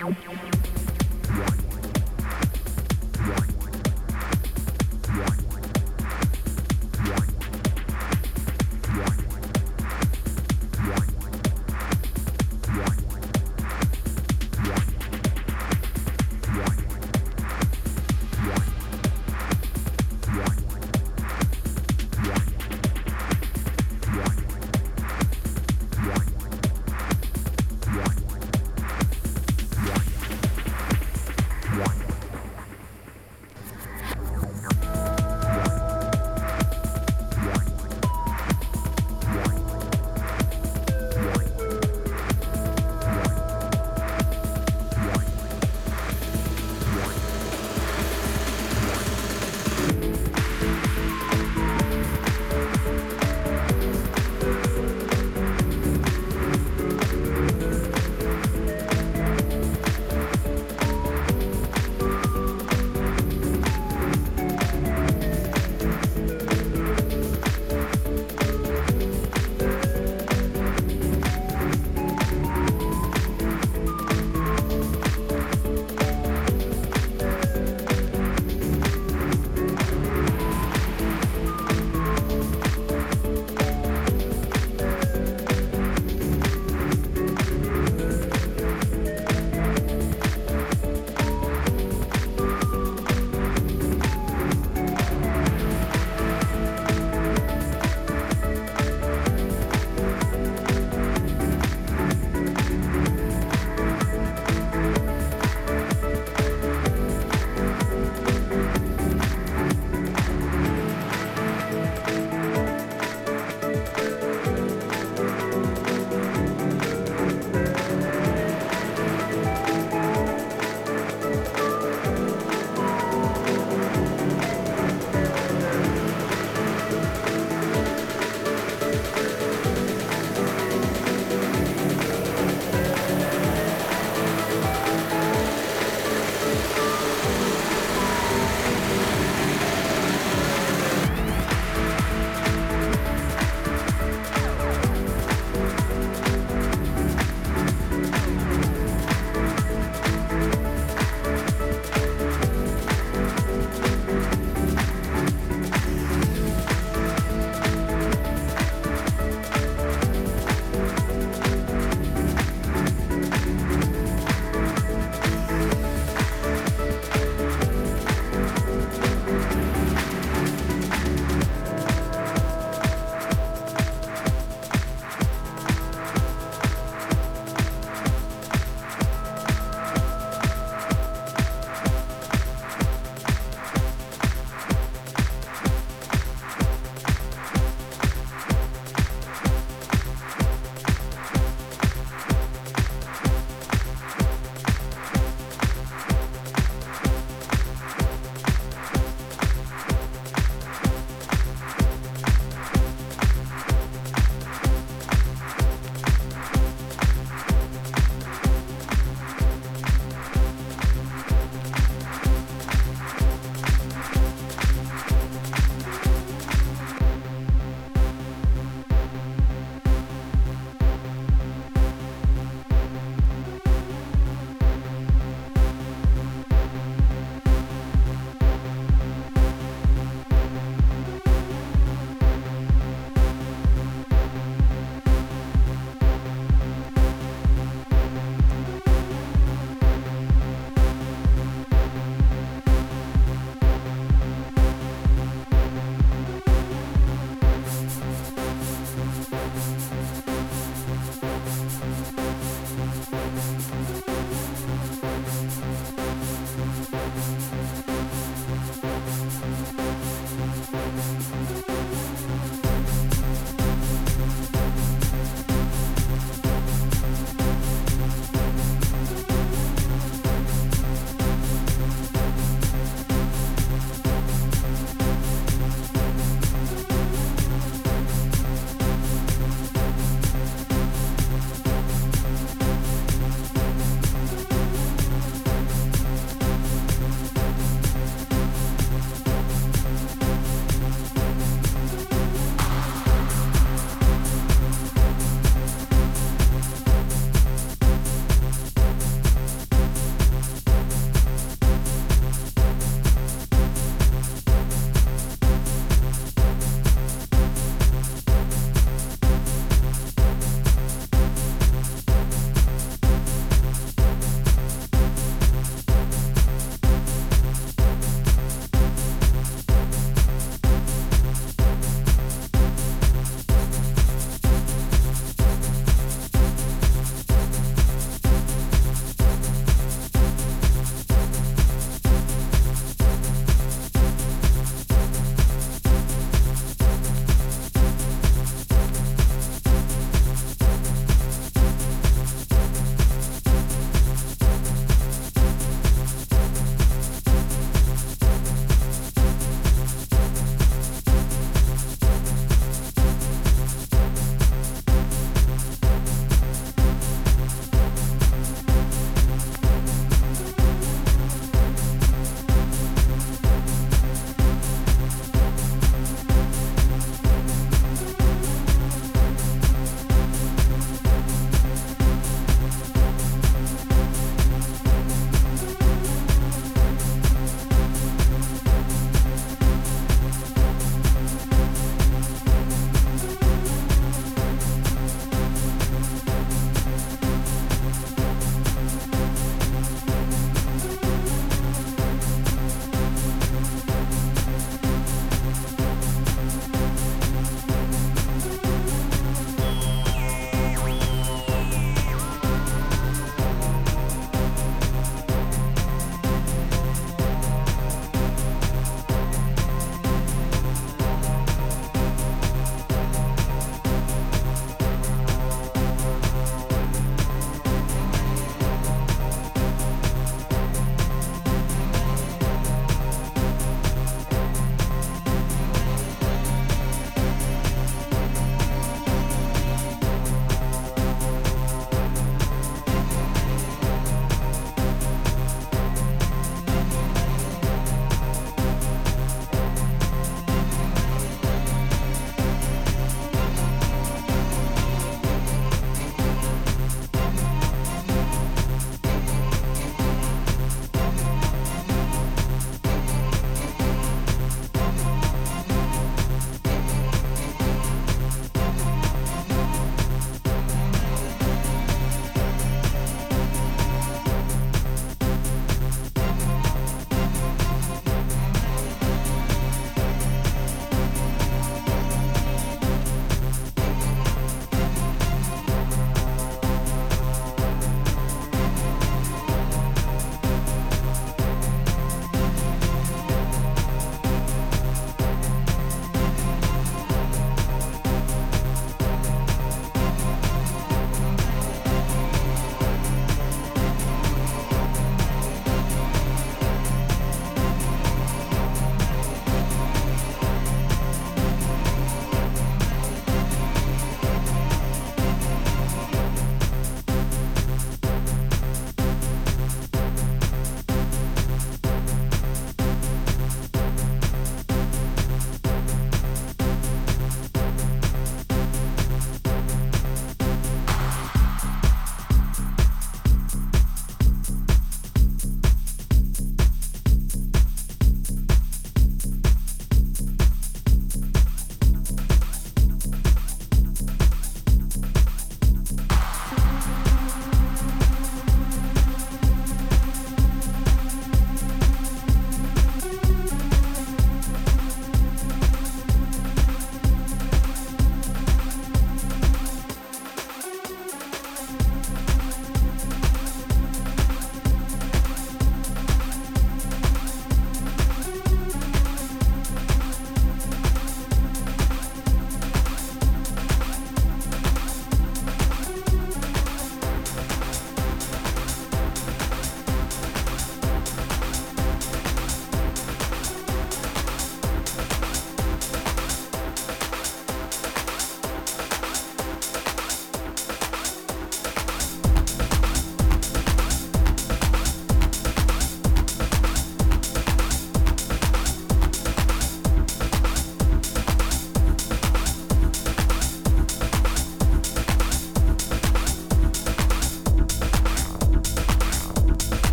Música